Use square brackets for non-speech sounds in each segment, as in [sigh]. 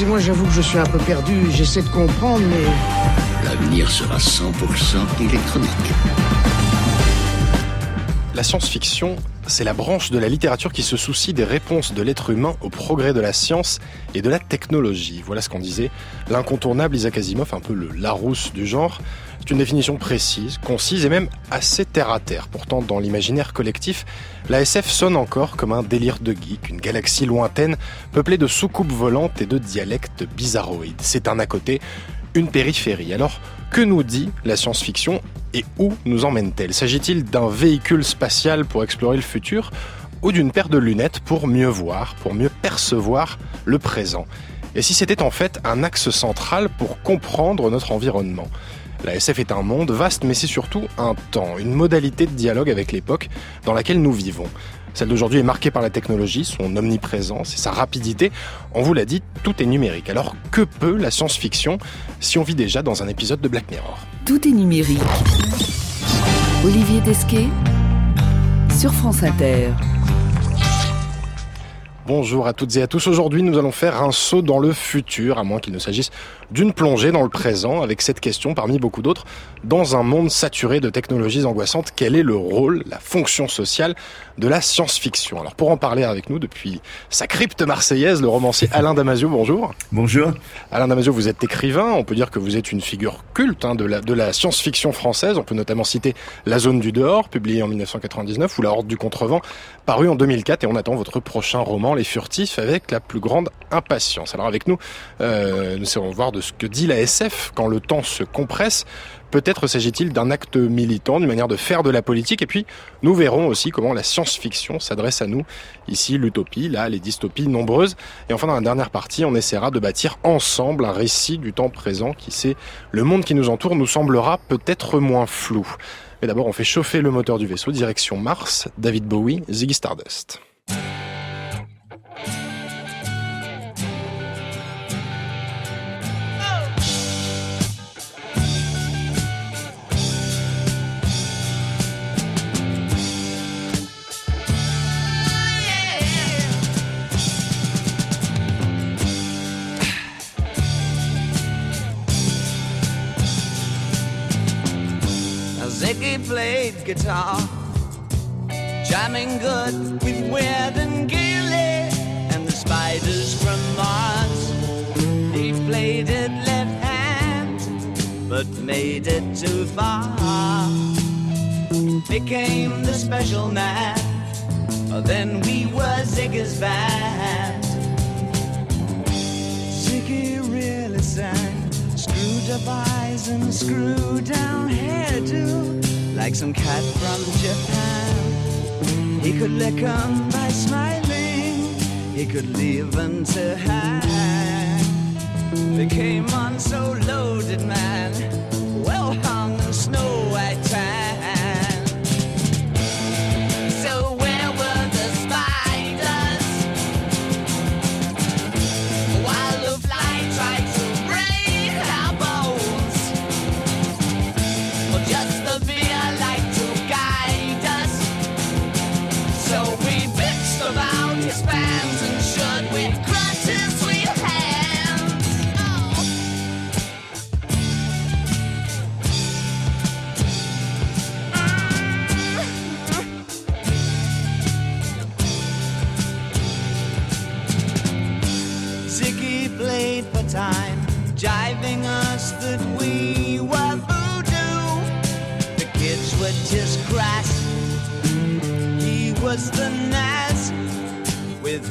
excusez-moi, j'avoue que je suis un peu perdu. J'essaie de comprendre, mais... L'avenir sera 100% électronique. La science-fiction, c'est la branche de la littérature qui se soucie des réponses de l'être humain au progrès de la science et de la technologie. Voilà ce qu'en disait l'incontournable Isaac Asimov, un peu le Larousse du genre. C'est une définition précise, concise et même assez terre à terre. Pourtant, dans l'imaginaire collectif, la SF sonne encore comme un délire de geek, une galaxie lointaine peuplée de soucoupes volantes et de dialectes bizarroïdes. C'est un à côté, une périphérie. Alors, que nous dit la science-fiction et où nous emmène-t-elle? S'agit-il d'un véhicule spatial pour explorer le futur ou d'une paire de lunettes pour mieux voir, pour mieux percevoir le présent? Et si c'était en fait un axe central pour comprendre notre environnement? La SF est un monde vaste, mais c'est surtout un temps, une modalité de dialogue avec l'époque dans laquelle nous vivons. Celle d'aujourd'hui est marquée par la technologie, son omniprésence et sa rapidité. On vous l'a dit, tout est numérique. Alors que peut la science-fiction si on vit déjà dans un épisode de Black Mirror? Tout est numérique. Olivier Desquet sur France Inter. Bonjour à toutes et à tous. Aujourd'hui, nous allons faire un saut dans le futur, à moins qu'il ne s'agisse d'une plongée dans le présent, avec cette question parmi beaucoup d'autres. Dans un monde saturé de technologies angoissantes, quel est le rôle, la fonction sociale de la science-fiction? Alors pour en parler avec nous depuis sa crypte marseillaise, le romancier [laughs] Alain Damasio, bonjour. Bonjour. Alain Damasio, vous êtes écrivain, on peut dire que vous êtes une figure culte hein, de la, de la science-fiction française. On peut notamment citer La zone du dehors, publié en 1999, ou La horde du contrevent, paru en 2004, et on attend votre prochain roman, Les Furtifs, avec la plus grande impatience. Alors avec nous, euh, nous allons voir de ce que dit la SF quand le temps se compresse. Peut-être s'agit-il d'un acte militant, d'une manière de faire de la politique, et puis nous verrons aussi comment la science-fiction s'adresse à nous. Ici, l'utopie, là, les dystopies nombreuses. Et enfin, dans la dernière partie, on essaiera de bâtir ensemble un récit du temps présent qui sait le monde qui nous entoure nous semblera peut-être moins flou. Mais d'abord, on fait chauffer le moteur du vaisseau, direction Mars, David Bowie, Ziggy Stardust. Ziggy played guitar, jamming good with Weird and Gilly and the spiders from Mars. He played it left hand, but made it too far. Became the special man, then we were Ziggy's band. Ziggy really sang eyes and screwed down hairdo, like some cat from Japan. He could lick 'em by smiling, he could leave 'em to hang. They came on so loaded, man, well hung in snow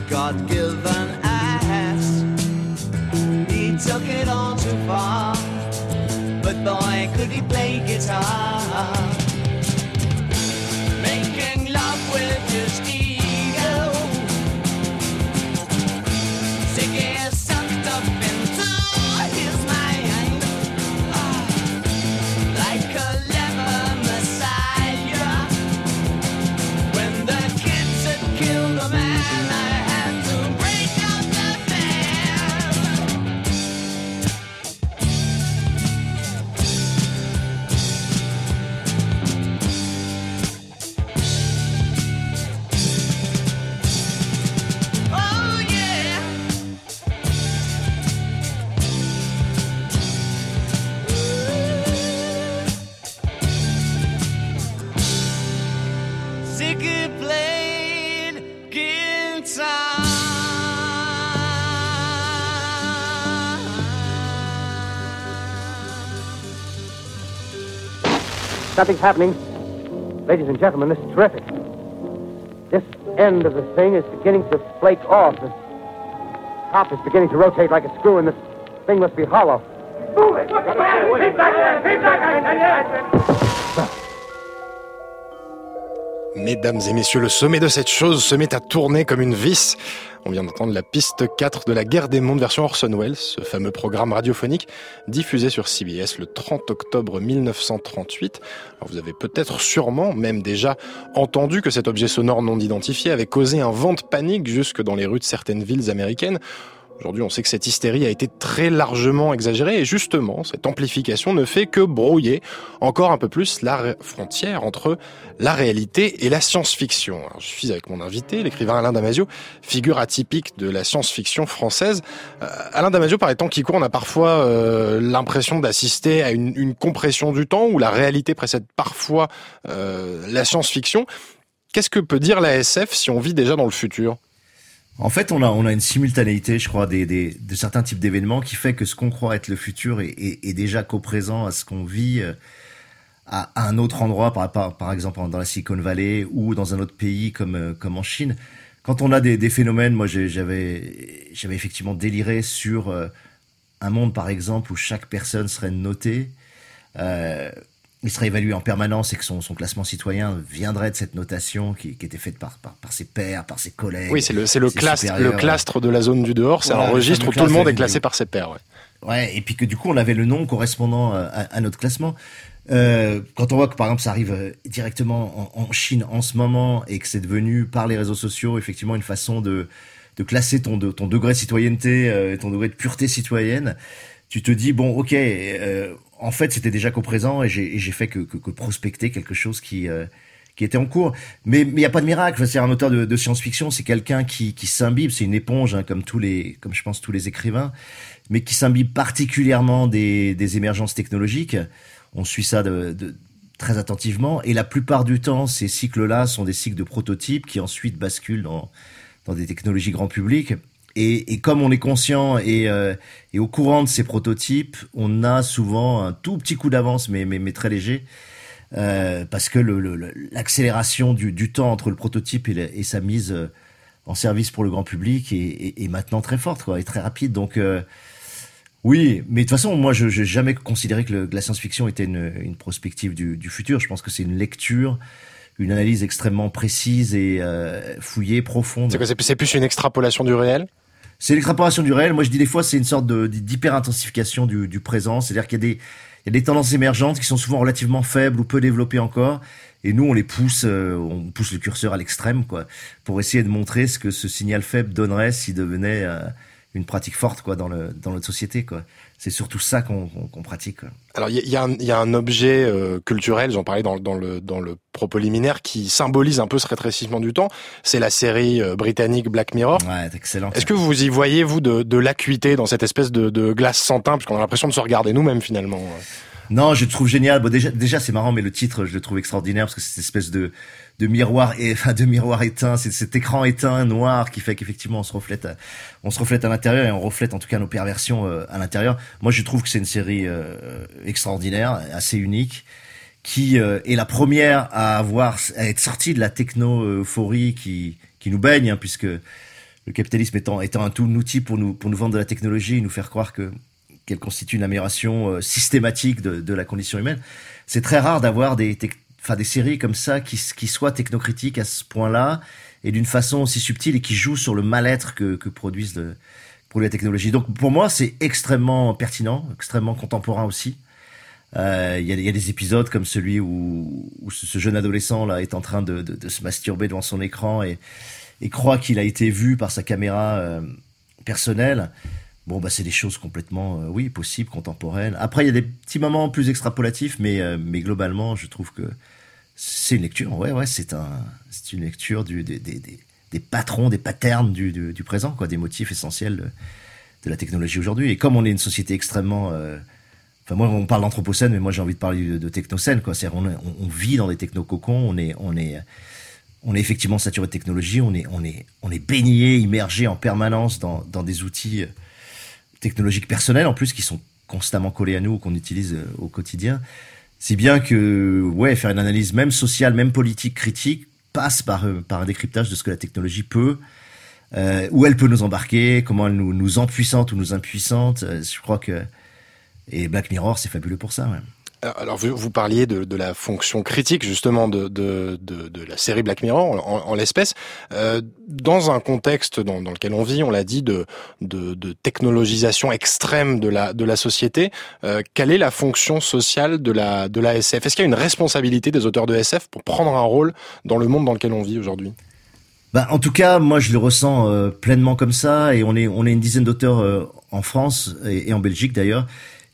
with God given ass. He took it all too far, but boy, could he play guitar. Something's happening. Ladies and gentlemen, this is terrific. This end of the thing is beginning to flake off. The top is beginning to rotate like a screw, and this thing must be hollow. Move it! Keep back! Keep back! Mesdames et messieurs, le sommet de cette chose se met à tourner comme une vis. On vient d'entendre la piste 4 de la guerre des mondes version Orson Welles, ce fameux programme radiophonique diffusé sur CBS le 30 octobre 1938. Alors vous avez peut-être sûrement même déjà entendu que cet objet sonore non identifié avait causé un vent de panique jusque dans les rues de certaines villes américaines. Aujourd'hui, on sait que cette hystérie a été très largement exagérée et justement, cette amplification ne fait que brouiller encore un peu plus la frontière entre la réalité et la science-fiction. Je suis avec mon invité, l'écrivain Alain Damasio, figure atypique de la science-fiction française. Euh, Alain Damasio, par les temps qui courent, on a parfois euh, l'impression d'assister à une, compression du temps où la réalité précède parfois euh, la science-fiction. Qu'est-ce que peut dire la SF si on vit déjà dans le futur? En fait, on a, on a une simultanéité, je crois, des, des, de certains types d'événements qui fait que ce qu'on croit être le futur est, est, est déjà co-présent à ce qu'on vit euh, à, à, un autre endroit, par, par, exemple dans la Silicon Valley ou dans un autre pays comme, euh, comme en Chine. Quand on a des, des phénomènes, moi j'avais j'avais effectivement déliré sur euh, un monde, par exemple, où chaque personne serait notée. Euh, il serait évalué en permanence et que son, son classement citoyen viendrait de cette notation qui, qui était faite par, par, par, ses pairs, par ses collègues. Oui, c'est le, c'est le, clastre, le clastre de la zone du dehors, c'est voilà, un registre où tout le monde est classé par ses pairs. Ouais. ouais, et puis que du coup on avait le nom correspondant à, à notre classement. Euh, quand on voit que par exemple ça arrive euh, directement en, en Chine en ce moment et que c'est devenu par les réseaux sociaux effectivement une façon de, de classer ton, de, ton degré de citoyenneté, euh, ton degré de pureté citoyenne, tu te dis bon ok euh, en fait, c'était déjà qu'au présent et j'ai fait que, que, que, prospecter quelque chose qui euh, qui était en cours. Mais il n'y a pas de miracle. C'est un auteur de, de science-fiction, c'est quelqu'un qui, qui s'imbibe, c'est une éponge, hein, comme tous les, comme je pense tous les écrivains, mais qui s'imbibe particulièrement des, des émergences technologiques. On suit ça de, de, très attentivement, et la plupart du temps, ces cycles-là sont des cycles de prototypes qui ensuite basculent dans dans des technologies grand public. Et, et, comme on est conscient et, euh, et, au courant de ces prototypes, on a souvent un tout petit coup d'avance, mais, mais, mais, très léger, euh, parce que l'accélération du, du, temps entre le prototype et, la, et, sa mise euh, en service pour le grand public est, est maintenant très forte, quoi, et très rapide. Donc euh, oui, mais de toute façon, moi, je n'ai jamais considéré que, le, que la science-fiction était une, une prospective du, du, futur. Je pense que c'est une lecture une analyse extrêmement précise et euh, fouillée, profonde. C'est plus une extrapolation du réel? C'est l'extrapolation du réel. Moi, je dis des fois, c'est une sorte d'hyper-intensification du, du, présent. C'est-à-dire qu'il y, y, a des tendances émergentes qui sont souvent relativement faibles ou peu développées encore. Et nous, on les pousse, euh, on pousse le curseur à l'extrême, quoi, pour essayer de montrer ce que ce signal faible donnerait s'il devenait euh, une pratique forte, quoi, dans, le, dans notre société, quoi c'est surtout ça qu'on qu pratique. Alors il y a, y, y a, un objet euh, culturel, j'en parlais dans, dans, le, dans le propos liminaire, qui symbolise un peu ce rétrécissement du temps. C'est la série euh, britannique Black Mirror. Ouais, excellent. Est-ce que vous y voyez vous de, de l'acuité dans cette espèce de, de glace sans teint, puisqu'on a l'impression de se regarder nous-mêmes finalement. Non, je le trouve génial. Bon, déjà, déjà c'est marrant, mais le titre, je le trouve extraordinaire parce que c'est cette espèce de de miroir et enfin de miroir éteint, c'est cet écran éteint noir qui fait qu'effectivement on se reflète, à, on se reflète à l'intérieur et on reflète en tout cas nos perversions euh, à l'intérieur. Moi, je trouve que c'est une série euh, extraordinaire, assez unique, qui euh, est la première à avoir à être sortie de la techno-euphorie qui qui nous baigne, hein, puisque le capitalisme étant étant un tout un outil pour nous pour nous vendre de la technologie et nous faire croire que qu'elle constitue une amélioration euh, systématique de, de la condition humaine. C'est très rare d'avoir des enfin des séries comme ça qui, qui soient technocritiques à ce point-là et d'une façon aussi subtile et qui jouent sur le mal-être que, que produisent le, pour la technologie. Donc pour moi, c'est extrêmement pertinent, extrêmement contemporain aussi. Euh, il y, y, a des épisodes comme celui où, où ce jeune adolescent là est en train de, de, de se masturber devant son écran et, et croit qu'il a été vu par sa caméra euh, personnelle. Bon, bah, c'est des choses complètement, euh, oui, possibles, contemporaines. Après, il y a des petits moments plus extrapolatifs, mais, euh, mais globalement, je trouve que c'est une lecture. Ouais, ouais, c'est un, c'est une lecture du, des, des, des, patrons, des patterns du, du, présent, quoi, des motifs essentiels de, la technologie aujourd'hui. Et comme on est une société extrêmement, euh, enfin, moi, on parle d'anthropocène, mais moi, j'ai envie de parler de, technocène, quoi. C'est-à-dire, on, on, vit dans des technococons, on est, on est, on est effectivement saturé de technologie, on est, on est, on est baigné, immergé en permanence dans, dans des outils technologiques personnels en plus qui sont constamment collés à nous, qu'on utilise euh, au quotidien. Si bien que, ouais, faire une analyse même sociale, même politique, critique, passe par, euh, par un décryptage de ce que la technologie peut, euh, où elle peut nous embarquer, comment elle nous, nous empuissante ou nous impuissante. Euh, je crois que et Black Mirror, c'est fabuleux pour ça. Ouais. Euh, alors vous, vous parliez de, de, la fonction critique justement de, de, de, la série Black Mirror en, en l'espèce. Euh, dans un contexte dans, dans, lequel on vit, on l'a dit, de, de, technologisation extrême de la, de la société, euh, quelle est la fonction sociale de la, de la SF Est-ce qu'il y a une responsabilité des auteurs de SF pour prendre un rôle dans le monde dans lequel on vit aujourd'hui? Bah, en tout cas, moi, je le ressens euh, pleinement comme ça, et on est on est une dizaine d'auteurs euh, en France et en Belgique d'ailleurs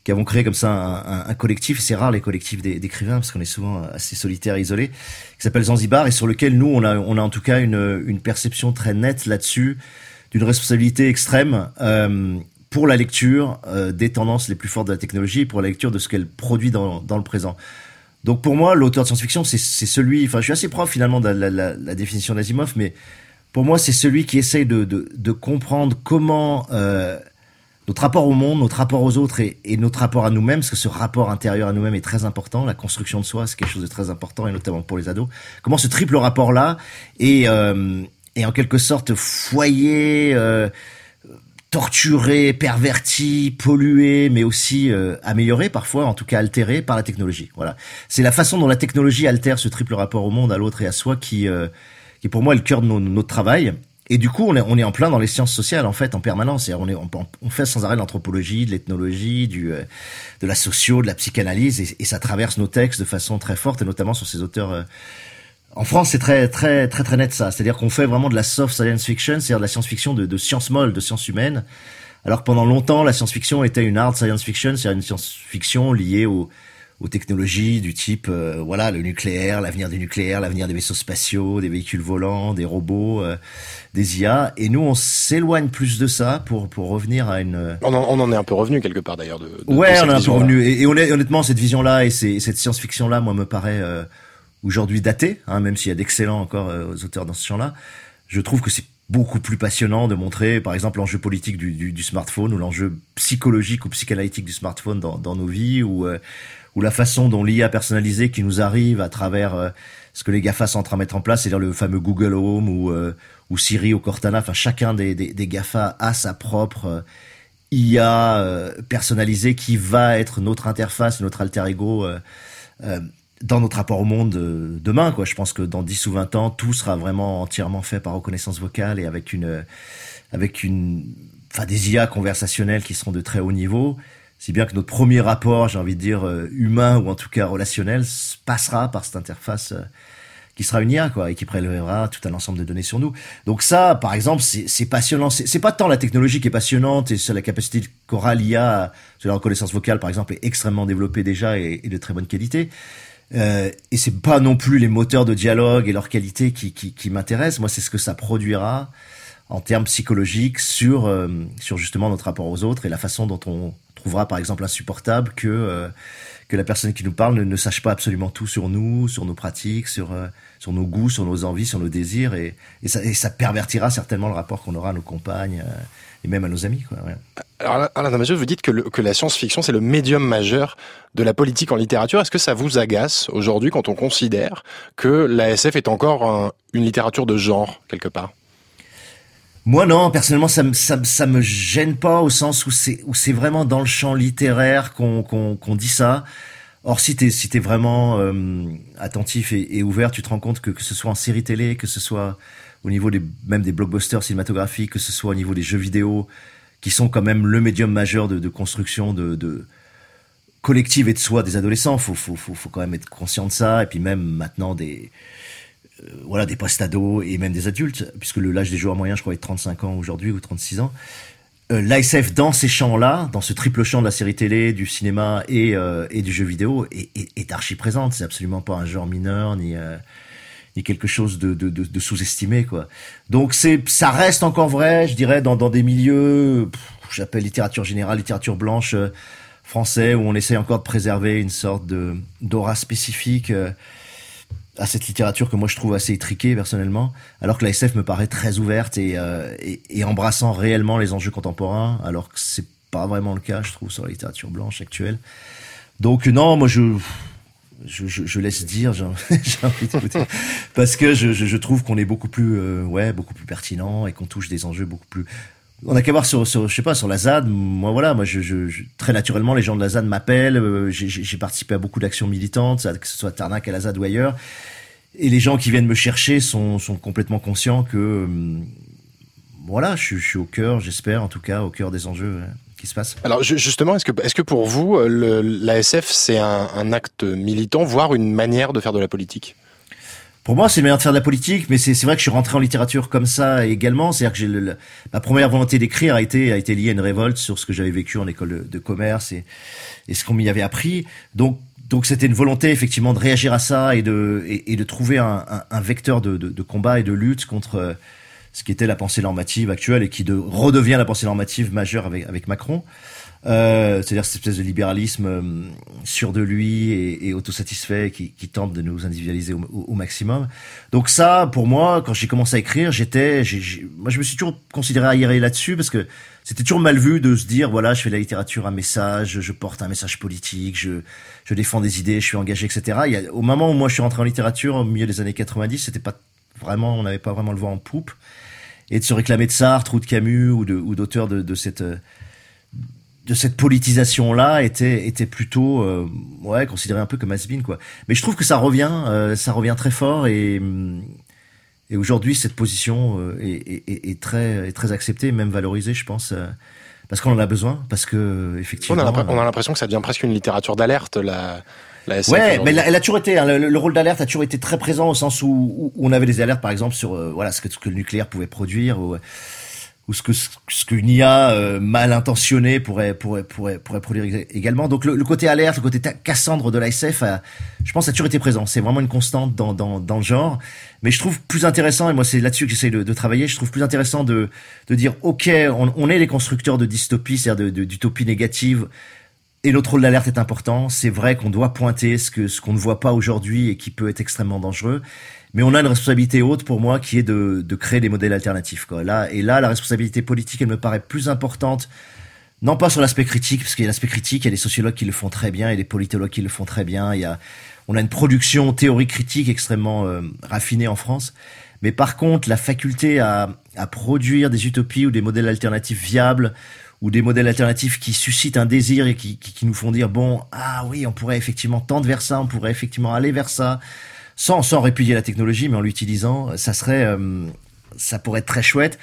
qui avons créé comme ça un, collectif. C'est rare les collectifs d'écrivains parce qu'on est souvent assez solitaire, isolé, qui s'appelle Zanzibar et sur lequel nous on a on a en tout cas une une perception très nette là-dessus d'une responsabilité extrême. Euh, pour la lecture euh, des tendances les plus fortes de la technologie, pour la lecture de ce qu'elle produit dans, dans le présent. Donc pour moi, l'auteur de science-fiction, c'est celui, enfin je suis assez proche finalement de la, la, la définition d'Asimov, mais pour moi c'est celui qui essaye de, de, de comprendre comment euh, notre rapport au monde, notre rapport aux autres et, et notre rapport à nous-mêmes, parce que ce rapport intérieur à nous-mêmes est très important, la construction de soi c'est quelque chose de très important, et notamment pour les ados. Comment ce triple rapport-là est, euh, est en quelque sorte foyer... Euh, torturé, perverti, pollué, mais aussi euh, amélioré parfois, en tout cas altéré par la technologie. Voilà, c'est la façon dont la technologie altère ce triple rapport au monde, à l'autre et à soi qui, euh, qui pour moi est le cœur de notre travail. Et du coup, on est, on est en plein dans les sciences sociales en fait, en permanence. On est, on, on fait sans arrêt de l'anthropologie, de l'ethnologie, du, euh, de la socio, de la psychanalyse, et, ça traverse nos textes de façon très forte, et notamment sur ces auteurs euh, en France, c'est très très très très net ça. C'est-à-dire qu'on fait vraiment de la soft science fiction, c'est-à-dire de la science-fiction de, de sciences molles, de sciences humaines. Alors que pendant longtemps, la science-fiction était une hard science fiction, c'est-à-dire une science-fiction liée aux, aux technologies du type, euh, voilà, le nucléaire, l'avenir du nucléaire, l'avenir des vaisseaux spatiaux, des véhicules volants, des robots, euh, des IA. Et nous, on s'éloigne plus de ça pour pour revenir à une. On en, on en est un peu revenu quelque part d'ailleurs de. de ouais, de on est un peu revenu. Et, et honnêtement, cette vision-là et cette science-fiction-là, moi, me paraît euh, aujourd'hui daté, hein, même s'il y a d'excellents encore euh, auteurs dans ce champ-là, je trouve que c'est beaucoup plus passionnant de montrer, par exemple, l'enjeu politique du, du, du, smartphone ou l'enjeu psychologique ou psychanalytique du smartphone dans, dans nos vies ou, euh, ou la façon dont l'IA personnalisée qui nous arrive à travers euh, ce que les GAFA sont en train de mettre en place, c'est-à-dire le fameux Google Home ou, euh, Siri ou Cortana, enfin chacun des GAFA a sa propre euh, IA personnalisée qui va être notre interface, notre alter ego dans notre rapport au monde demain quoi. Je pense que dans 10 ou 20 ans tout sera vraiment entièrement fait par reconnaissance vocale et avec une avec une enfin des IA conversationnelles qui seront de très haut niveau si bien que notre premier rapport j'ai envie de dire humain ou en tout cas relationnel passera par cette interface qui sera une IA quoi et qui prélèvera tout un ensemble de données sur nous. Donc ça par exemple c'est passionnant. C'est pas tant la technologie qui est passionnante et la capacité qu'aura l'IA sur la reconnaissance vocale par exemple est extrêmement développée déjà et, et de très bonne qualité. Euh, et c'est pas non plus les moteurs de dialogue et leur qualité qui, qui, qui m'intéressent. Moi, c'est ce que ça produira en termes psychologiques sur euh, sur justement notre rapport aux autres et la façon dont on trouvera, par exemple, insupportable que euh, que la personne qui nous parle ne, sache pas absolument tout sur nous, sur nos pratiques, sur euh, sur nos goûts, sur nos envies, sur nos désirs, et, ça, pervertira certainement le rapport qu'on aura à nos compagnes euh, et même à nos amis. Quoi, ouais. Alors, Alain Damasio, vous dites que, que la science-fiction, c'est le médium majeur de la politique en littérature. Est-ce que ça vous agace aujourd'hui quand on considère que la SF est encore un, une littérature de genre, quelque part? Moi non, personnellement ça me ça, ça me gêne pas au sens où c'est où c'est vraiment dans le champ littéraire qu'on qu'on qu'on dit ça. Or si t'es si t'es vraiment euh, attentif et, et, ouvert, tu te rends compte que que ce soit en série télé, que ce soit au niveau des même des blockbusters cinématographiques, que ce soit au niveau des jeux vidéo, qui sont quand même le médium majeur de, de construction de, de collective et de soi des adolescents. Faut, faut, faut, faut quand même être conscient de ça. Et puis même maintenant des voilà des post-ados et même des adultes, puisque l'âge des joueurs moyens, je crois, est 35 ans aujourd'hui ou 36 ans. Euh, L'ASF dans ces champs-là, dans ce triple champ de la série télé, du cinéma et, euh, et du jeu vidéo, est, est, est archi présente. C'est absolument pas un genre mineur ni euh, ni quelque chose de, de, de, de sous-estimé quoi. Donc c'est ça reste encore vrai, je dirais, dans, dans des milieux, j'appelle littérature générale, littérature blanche euh, français, où on essaie encore de préserver une sorte de d'aura spécifique. À cette littérature que moi je trouve assez étriquée personnellement, alors que la SF me paraît très ouverte et, euh, et, et, embrassant réellement les enjeux contemporains, alors que c'est pas vraiment le cas, je trouve, sur la littérature blanche actuelle. Donc non, moi je je, je, je laisse dire, j'ai envie [laughs] d'écouter, parce que je, je, trouve qu'on est beaucoup plus, euh, ouais, beaucoup plus pertinent et qu'on touche des enjeux beaucoup plus. On a qu'à voir sur, je sais pas, sur la ZAD. Moi, voilà, moi, je, très naturellement, les gens de la ZAD m'appellent. Euh, j'ai participé à beaucoup d'actions militantes, que ce soit Tarnac à la ZAD ou ailleurs. Et les gens qui viennent me chercher sont, complètement conscients que, euh, voilà, je, suis au cœur, j'espère, en tout cas, au cœur des enjeux qui se passe. Alors justement, est-ce que, est-ce que pour vous, le, l'ASF, c'est un acte militant, voire une manière de faire de la politique? Pour moi, c'est une manière de faire de la politique, mais c'est, vrai que je suis rentré en littérature comme ça également. C'est-à-dire que j'ai ma première volonté d'écrire a été a été liée à une révolte sur ce que j'avais vécu en école de, commerce et, et ce qu'on m'y avait appris. Donc donc c'était une volonté effectivement de réagir à ça et de et, de trouver un, un, vecteur de, de, de, combat et de lutte contre ce qui était la pensée normative actuelle et qui de, redevient la pensée normative majeure avec, avec Macron. Euh, c'est-à-dire cette espèce de libéralisme euh, sûr de lui et, et autosatisfait qui, qui, tente de nous individualiser au, au, maximum. Donc ça, pour moi, quand j'ai commencé à écrire, j'étais, moi je me suis toujours considéré aéré là-dessus parce que c'était toujours mal vu de se dire voilà, je fais de la littérature un message, je porte un message politique, je, je défends des idées, je suis engagé, etc. Il y a, au moment où moi je suis rentré en littérature, au milieu des années 90, c'était pas vraiment, on n'avait pas vraiment le vent en poupe et de se réclamer de Sartre ou de Camus ou de ou d'auteurs de, de cette de cette politisation là était était plutôt euh, ouais considéré un peu comme has quoi. Mais je trouve que ça revient euh, ça revient très fort et et aujourd'hui cette position euh, est, est, est, très est très acceptée même valorisée je pense euh, parce qu'on en a besoin parce que effectivement on a l'impression que ça devient presque une littérature d'alerte la la SF ouais, mais elle a toujours été, hein, le, le, rôle d'alerte a toujours été très présent au sens où, où, on avait des alertes, par exemple, sur euh, voilà ce que, ce que le nucléaire pouvait produire ou, ou ce que ce qu'une IA euh, mal intentionnée pourrait pourrait pourrait pourrait produire également. Donc le, le côté alerte, le côté Cassandre de la SF, a, je pense, a toujours été présent. C'est vraiment une constante dans dans dans le genre. Mais je trouve plus intéressant, et moi c'est là-dessus que j'essaie de, de, travailler. Je trouve plus intéressant de de dire ok, on, on est les constructeurs de dystopie, c'est-à-dire d'utopie négative et notre rôle d'alerte est important. C'est vrai qu'on doit pointer ce que ce qu'on ne voit pas aujourd'hui et qui peut être extrêmement dangereux. Mais on a une responsabilité haute pour moi qui est de, de créer des modèles alternatifs. Quoi. Là et là, la responsabilité politique, elle me paraît plus importante. Non pas sur l'aspect critique, parce qu'il y a l'aspect critique, il y a des sociologues qui le font très bien, et des politologues qui le font très bien. Il y a, on a une production théorique critique extrêmement euh, raffinée en France. Mais par contre, la faculté à, à produire des utopies ou des modèles alternatifs viables, ou des modèles alternatifs qui suscitent un désir et qui, qui, nous font dire bon ah oui on pourrait effectivement tendre vers ça on pourrait effectivement aller vers ça sans sans répudier la technologie mais en l'utilisant ça serait euh, ça pourrait être très chouette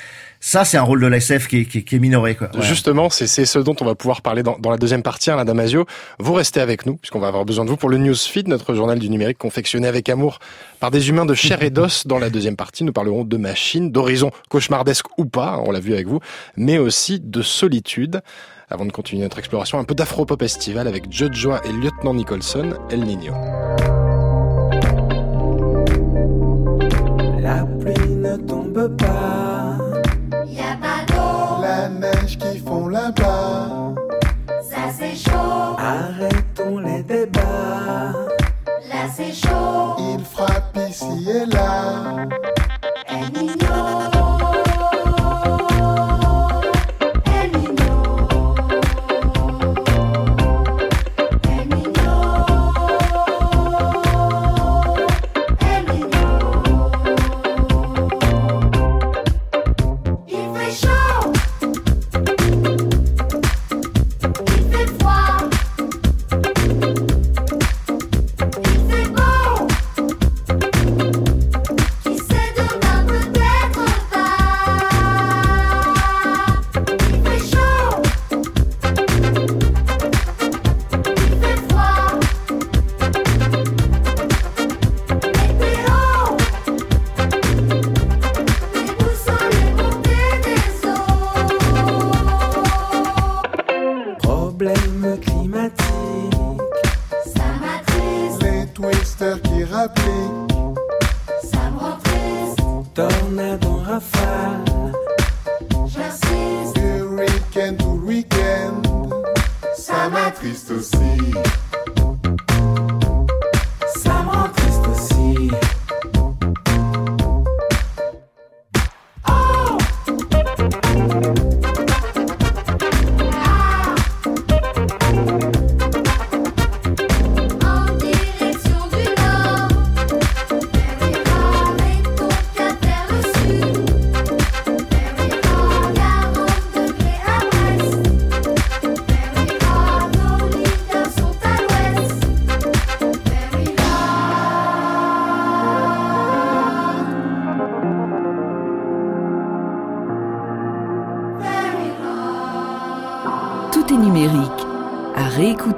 ça, c'est un rôle de l'ASF qui, qui, qui, est minoré. Quoi. Justement, c'est ce dont on va pouvoir parler dans, dans la deuxième partie, Alain Damasio. Vous restez avec nous, puisqu'on va avoir besoin de vous pour le Newsfeed, notre journal du numérique confectionné avec amour par des humains de chair et d'os. Dans la deuxième partie, nous parlerons de machines, d'horizons cauchemardesques ou pas, on l'a vu avec vous, mais aussi de solitude. Avant de continuer notre exploration, un peu d'afropop estival avec Joe et Lieutenant Nicholson, El Nino. Il frappe ici et là.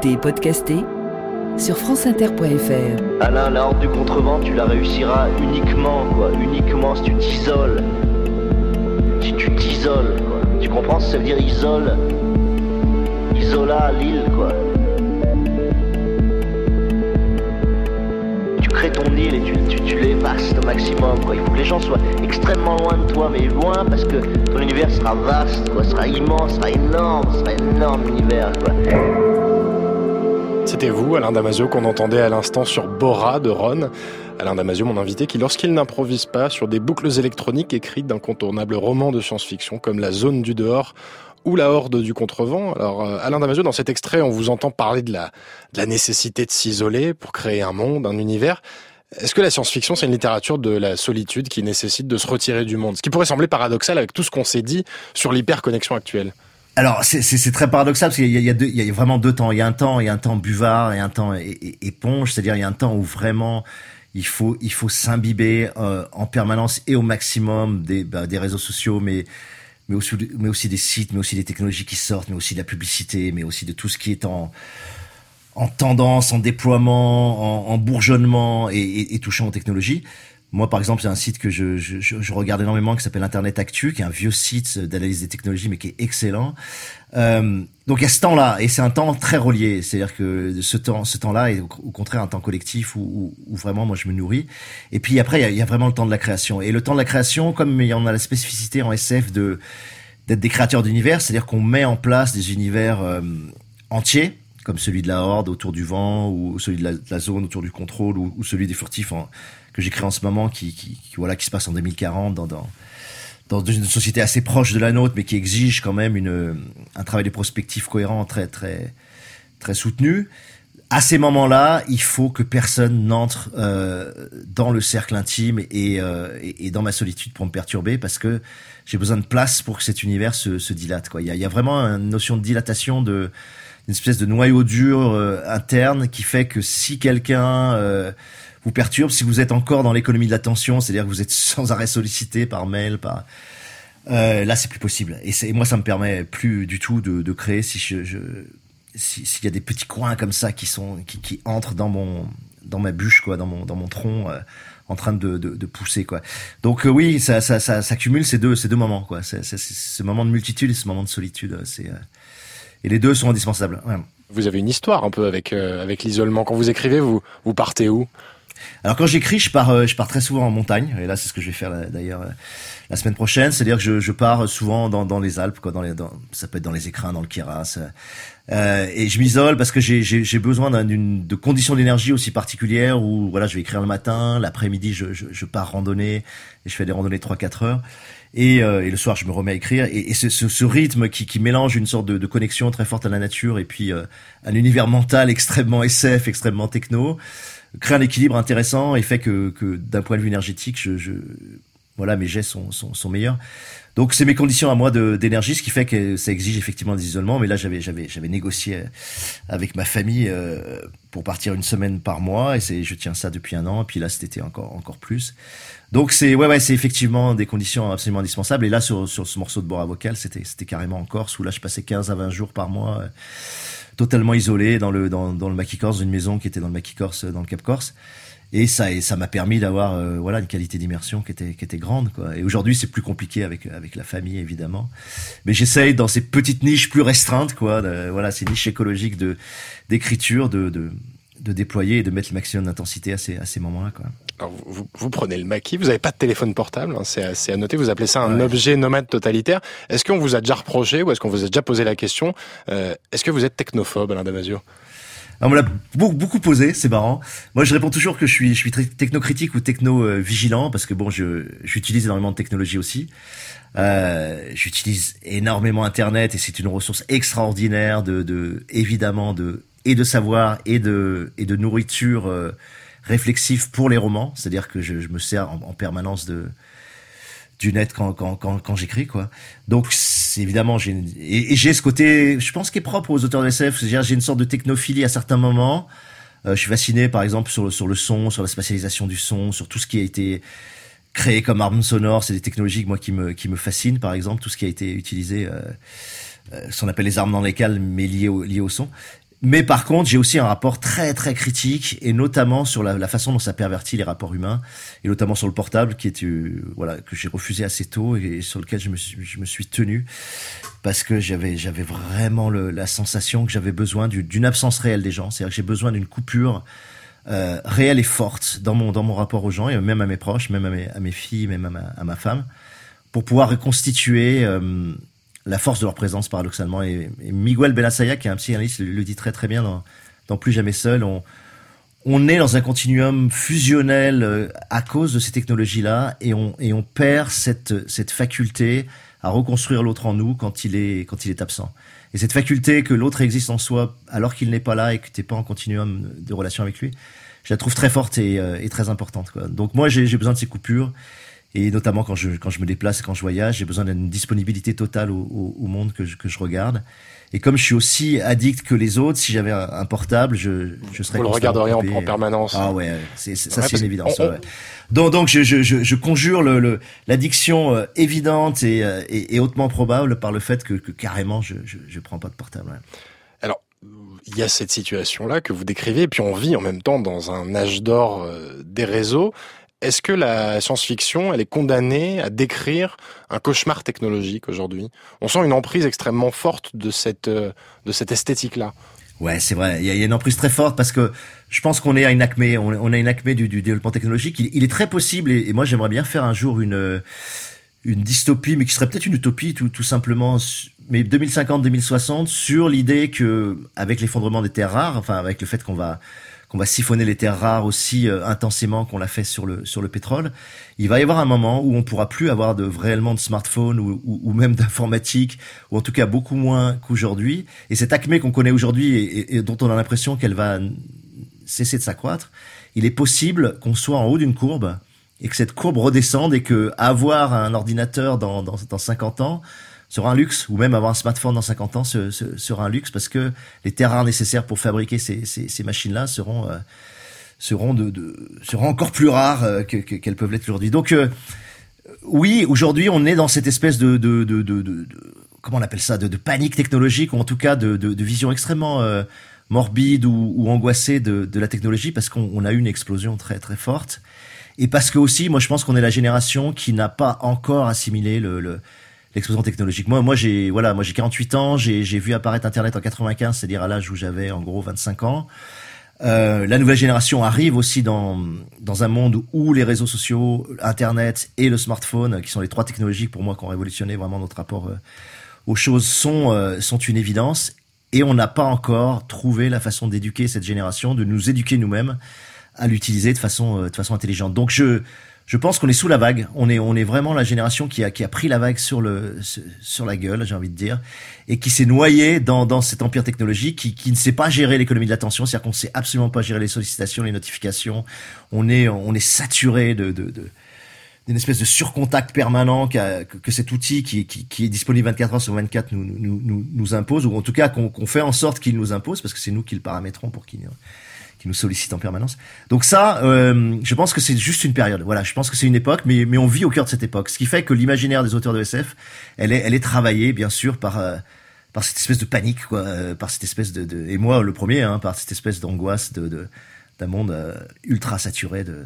Réécouter et podcaster sur franceinter.fr. Alain, la horde du contrevent, tu la réussiras uniquement, quoi, uniquement si tu t'isoles. Si tu t'isoles, quoi. Tu comprends ce que ça veut dire isole? Isola l'île, quoi. Tu crées ton île et tu, tu, tu au maximum, quoi. Il faut que les gens soient extrêmement loin de toi, mais loin parce que ton univers sera vaste, quoi, sera immense, sera énorme, sera énorme l'univers, quoi. C'était vous, Alain Damasio, qu'on entendait à l'instant sur Bora de Ron. Alain Damasio, mon invité, qui, lorsqu'il n'improvise pas sur des boucles électroniques écrites d'incontournables romans de science-fiction comme La Zone du Dehors ou La Horde du Contrevent. Alors, euh, Alain Damasio, dans cet extrait, on vous entend parler de la, de la nécessité de s'isoler pour créer un monde, un univers. Est-ce que la science-fiction, c'est une littérature de la solitude qui nécessite de se retirer du monde? Ce qui pourrait sembler paradoxal avec tout ce qu'on s'est dit sur l'hyperconnexion actuelle. Alors c'est- très paradoxal parce qu'il y a, il y, a il y a vraiment deux temps. Il y a un temps, il y a un temps buvard et un temps éponge. C'est-à-dire il y a un temps où vraiment il faut il faut s'imbiber euh, en permanence et au maximum des bah, des réseaux sociaux, mais mais aussi mais aussi des sites, mais aussi des technologies qui sortent, mais aussi de la publicité, mais aussi de tout ce qui est en en tendance, en déploiement, en, en bourgeonnement et, et, et touchant aux technologies. Moi, par exemple, il y a un site que je, je, je regarde énormément qui s'appelle Internet Actu, qui est un vieux site d'analyse des technologies, mais qui est excellent. Euh, donc il y a ce temps-là, et c'est un temps très relié. C'est-à-dire que ce temps, ce temps-là est au, contraire un temps collectif où, où, vraiment moi je me nourris. Et puis après, il y, a, il y a vraiment le temps de la création. Et le temps de la création, comme il y en a la spécificité en SF de d'être des créateurs d'univers, c'est-à-dire qu'on met en place des univers euh, entiers, comme celui de la Horde autour du vent, ou celui de la, de la zone autour du contrôle, ou, ou celui des furtifs en, que créé en ce moment, qui, qui, voilà, qui se passe en 2040 dans, dans, dans une société assez proche de la nôtre, mais qui exige quand même une, un travail de prospective cohérent, très, très, très soutenu. À ces moments-là, il faut que personne n'entre euh, dans le cercle intime et, euh, et, et, dans ma solitude pour me perturber, parce que j'ai besoin de place pour que cet univers se, se dilate. Quoi. Il, y a, il y a vraiment une notion de dilatation, de une espèce de noyau dur euh, interne qui fait que si quelqu'un euh, vous perturbe, si vous êtes encore dans l'économie de l'attention, c'est-à-dire que vous êtes sans arrêt sollicité par mail, par euh, là c'est plus possible. Et, et, moi ça me permet plus du tout de, de créer si je, je s'il si y a des petits coins comme ça qui sont qui, qui, entrent dans mon dans ma bûche quoi, dans mon dans mon tronc. Euh, en train de, de, de, pousser quoi. Donc euh, oui, ça, ça, ça, ça, cumule ces deux ces deux moments quoi. C'est, ce moment de multitude et ce moment de solitude. C'est euh, et les deux sont indispensables. Vous avez une histoire un peu avec euh, avec l'isolement. Quand vous écrivez, vous vous partez où? Alors quand j'écris, je pars, euh, je pars très souvent en montagne. Et là, c'est ce que je vais faire d'ailleurs euh, la semaine prochaine. C'est-à-dire que je, je, pars souvent dans, dans les Alpes, quoi, dans les, dans, ça peut être dans les écrins, dans le Kiras. Euh, et je m'isole parce que j'ai besoin d'une de conditions d'énergie aussi particulières où voilà, je vais écrire le matin, l'après-midi, je, je, je, pars randonner et je fais des randonnées 3-4 heures. Et, euh, et, le soir, je me remets à écrire. Et, et ce, ce, ce, rythme qui, qui, mélange une sorte de, de, connexion très forte à la nature et puis euh, un univers mental [laughs] extrêmement SF, extrêmement techno, crée un équilibre intéressant et fait que, que d'un point de vue énergétique, je, je, voilà, mes jets sont, sont, sont meilleurs. Donc c'est mes conditions à moi d'énergie, ce qui fait que ça exige effectivement des isolements. Mais là, j'avais j'avais j'avais négocié avec ma famille euh, pour partir une semaine par mois et c'est je tiens ça depuis un an. Et puis là, été encore encore plus. Donc c'est ouais ouais c'est effectivement des conditions absolument indispensables. Et là sur sur ce morceau de Bora vocal, c'était c'était carrément en Corse où là je passais 15 à 20 jours par mois. Euh, totalement isolé dans le dans, dans le maquis corse une maison qui était dans le maquis corse dans le Cap Corse. Et ça et ça m'a permis d'avoir euh, voilà une qualité d'immersion qui était qui était grande quoi. Et aujourd'hui c'est plus compliqué avec avec la famille évidemment. Mais j'essaye dans ces petites niches plus restreintes quoi voilà ces niches écologiques de d'écriture de, de de déployer et de mettre le maximum d'intensité à ces à ces moments là quoi alors vous, vous, prenez le maquis, vous n'avez pas de téléphone portable, hein, c'est à noter, vous appelez ça un ouais. objet nomade totalitaire. Est-ce qu'on vous a déjà reproché ou est-ce qu'on vous a déjà posé la question euh, Est-ce que vous êtes technophobe, Alain Damasio? On me l'a beaucoup, posé, c'est marrant. Moi, je réponds toujours que je suis, je suis très technocritique ou techno-vigilant parce que bon, je, j'utilise énormément de technologie aussi. Euh, j'utilise énormément Internet et c'est une ressource extraordinaire de, de, évidemment, de et de savoir et de et de nourriture euh, réflexive pour les romans. C'est-à-dire que je, je me sers en, en, permanence de du net quand quand quand, quand j'écris quoi. Donc évidemment j'ai et, et j'ai ce côté je pense qui est propre aux auteurs de SF, c'est-à-dire j'ai une sorte de technophilie à certains moments. Euh, je suis fasciné par exemple sur le sur le son, sur la spatialisation du son, sur tout ce qui a été créé comme arme sonore, c'est des technologies moi qui me qui me fascinent par exemple tout ce qui a été utilisé euh, euh, ce qu'on appelle les armes dans les cales, mais liées au, liées au son. Mais par contre, j'ai aussi un rapport très très critique et notamment sur la, façon dont ça pervertit les rapports humains et notamment sur le portable qui est euh, voilà que j'ai refusé assez tôt et, sur lequel je me suis, je me suis tenu parce que j'avais j'avais vraiment le, la sensation que j'avais besoin d'une absence réelle des gens, c'est-à-dire que j'ai besoin d'une coupure euh, réelle et forte dans mon dans mon rapport aux gens et même à mes proches, même à mes, à mes filles, même à ma, à ma femme, pour pouvoir reconstituer euh, la force de leur présence paradoxalement. Et, Miguel Benassaya, qui est un psychanalyste, le, dit très très bien dans, dans Plus jamais seul. On, on est dans un continuum fusionnel euh, à cause de ces technologies-là et on, et on perd cette, cette faculté à reconstruire l'autre en nous quand il est, quand il est absent. Et cette faculté que l'autre existe en soi alors qu'il n'est pas là et que tu n'es pas en continuum de relation avec lui, je la trouve très forte et, euh, et très importante. Quoi. Donc moi, j'ai besoin de ces coupures. Et notamment quand je, quand je me déplace, quand je voyage, j'ai besoin d'une disponibilité totale au, au, au monde que je, que je regarde. Et comme je suis aussi addict que les autres, si j'avais un, un, portable, je, je serais. Vous le regarderiez en, en, permanence. Ah ouais, c'est, ça ouais, c'est une évidence. On, ouais. Donc, donc je, je, je conjure le, l'addiction le, euh, évidente et, euh, et, et, hautement probable par le fait que, que carrément je, je, je prends pas de portable. Ouais. Alors, il y a cette situation-là que vous décrivez, et puis on vit en même temps dans un âge d'or euh, des réseaux. Est-ce que la science-fiction, elle est condamnée à décrire un cauchemar technologique aujourd'hui? On sent une emprise extrêmement forte de cette, de cette esthétique-là. Ouais, c'est vrai. Il y, a, une emprise très forte parce que je pense qu'on est à une acmé, on, a une acmé du, développement technologique. Il, est très possible, et, moi j'aimerais bien faire un jour une une dystopie, mais qui serait peut-être une utopie tout, tout simplement, mais 2050-2060 sur l'idée que avec l'effondrement des terres rares, enfin avec le fait qu'on va qu'on va siphonner les terres rares aussi euh, intensément qu'on l'a fait sur le sur le pétrole, il va y avoir un moment où on pourra plus avoir de réellement de smartphone ou, ou, même [laughs] d'informatique ou en tout cas beaucoup moins qu'aujourd'hui. Et cette acmé qu'on connaît aujourd'hui et, dont on a l'impression qu'elle va cesser de s'accroître, il est possible qu'on soit en haut d'une courbe et que cette courbe redescende et que avoir un ordinateur dans, dans, dans 50 ans sera un luxe, ou même avoir un smartphone dans 50 ans ce, sera un luxe parce que les terres rares nécessaires pour fabriquer ces, ces, ces machines-là seront euh, seront de, de, seront encore plus rares euh, que, que, qu'elles peuvent l'être aujourd'hui. Donc euh, oui, aujourd'hui on est dans cette espèce de, de, de, comment on appelle ça, de, panique technologique ou en tout cas de, vision extrêmement euh, morbide ou, ou angoissée de, de la technologie parce qu'on a eu une explosion très très forte et parce que aussi, moi je pense qu'on est la génération qui n'a pas encore assimilé le, le l'explosion technologique. Moi, moi j'ai voilà, moi j'ai 48 ans, j'ai vu apparaître Internet en 95, c'est-à-dire à, l'âge où j'avais en gros 25 ans. Euh, la nouvelle génération arrive aussi dans dans un monde où les réseaux sociaux, Internet et le smartphone, qui sont les trois technologies pour moi qui ont révolutionné vraiment notre rapport euh, aux choses, sont euh, sont une évidence. Et on n'a pas encore trouvé la façon d'éduquer cette génération, de nous éduquer nous-mêmes à l'utiliser de façon de façon intelligente. Donc je je pense qu'on est sous la vague. On est, on est vraiment la génération qui a, qui a pris la vague sur le, sur la gueule, j'ai envie de dire, et qui s'est noyée dans, dans cet empire technologique, qui, qui ne sait pas gérer l'économie de l'attention, c'est-à-dire qu'on sait absolument pas gérer les sollicitations, les notifications. On est, on est saturé de, de, de d'une espèce de surcontact permanent que, que cet outil qui, qui, qui, est disponible 24 heures sur 24 nous, nous, nous, nous impose, ou en tout cas qu'on qu fait en sorte qu'il nous impose, parce que c'est nous qui le paramétrons pour qu'il nous sollicite en permanence. Donc ça, euh, je pense que c'est juste une période. Voilà, je pense que c'est une époque, mais mais on vit au cœur de cette époque. Ce qui fait que l'imaginaire des auteurs de SF, elle est elle est travaillée bien sûr par euh, par cette espèce de panique, quoi, euh, par cette espèce de, et moi le premier, hein, par cette espèce d'angoisse de d'un monde ultra saturé de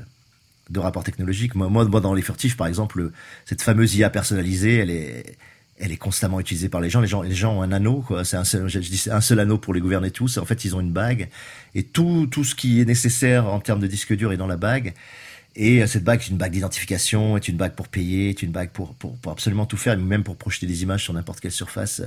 de rapports technologiques. Moi, moi, dans les furtifs, par exemple, cette fameuse IA personnalisée, elle est elle est constamment utilisée par les gens. Les gens, les gens ont un anneau, quoi. C'est un seul, je dis, un seul anneau pour les gouverner tous. En fait, ils ont une bague et tout, tout ce qui est nécessaire en termes de disque dur est dans la bague. Et cette bague, c'est une bague d'identification, est une bague pour payer, est une bague pour, pour, pour, absolument tout faire, même pour projeter des images sur n'importe quelle surface.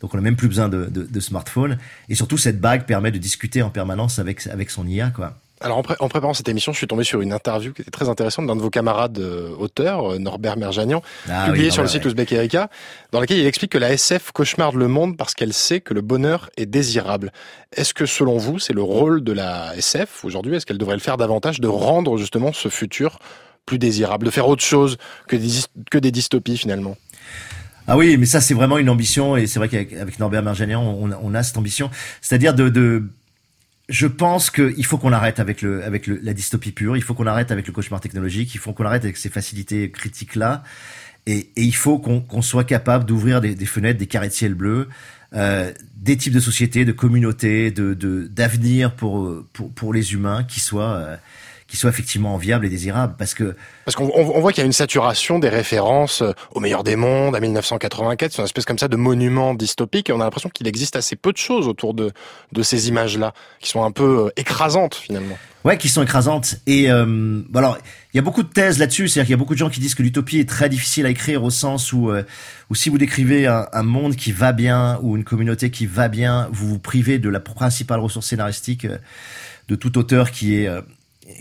Donc on n'a même plus besoin de, de, de, smartphone. Et surtout, cette bague permet de discuter en permanence avec, avec son IA, quoi. Alors en, pré en, préparant cette émission, je suis tombé sur une interview qui était très intéressante d'un de vos camarades euh, auteurs, euh, Norbert Merjanian, ah, publiée oui, sur le site Ouzbek Erika, dans laquelle il explique que la SF cauchemarde le monde parce qu'elle sait que le bonheur est désirable. Est-ce que selon vous, c'est le rôle de la SF aujourd'hui? Est-ce qu'elle devrait le faire davantage de rendre justement ce futur plus désirable, de faire autre chose que des, que des dystopies finalement? Ah oui, mais ça c'est vraiment une ambition et c'est vrai qu'avec Norbert Merjanian, on, on, a cette ambition, c'est-à-dire de, de je pense qu'il faut qu'on arrête avec le avec le, la dystopie pure, il faut qu'on arrête avec le cauchemar technologique, il faut qu'on arrête avec ces facilités critiques là Et, et il faut qu'on soit capable d'ouvrir des, des fenêtres, des carrés de ciel bleu, euh, des types de sociétés, de communautés, de d'avenir pour, pour pour les humains qui soient euh, qui soient effectivement viables et désirables. Parce que Parce qu'on on- voit qu'il y a une saturation des références euh, au meilleur des mondes, à 1984, c'est une espèce comme ça de monument dystopique, et on a l'impression qu'il existe assez peu de choses autour de, de ces images-là, qui sont un peu euh, écrasantes finalement. Ouais, qui sont écrasantes. Et euh, alors, il y a beaucoup de thèses là-dessus. C'est-à-dire qu'il y a beaucoup de gens qui disent que l'utopie est très difficile à écrire au sens où, euh, où si vous décrivez un, un monde qui va bien ou une communauté qui va bien, vous vous privez de la principale ressource scénaristique euh, de tout auteur qui est euh,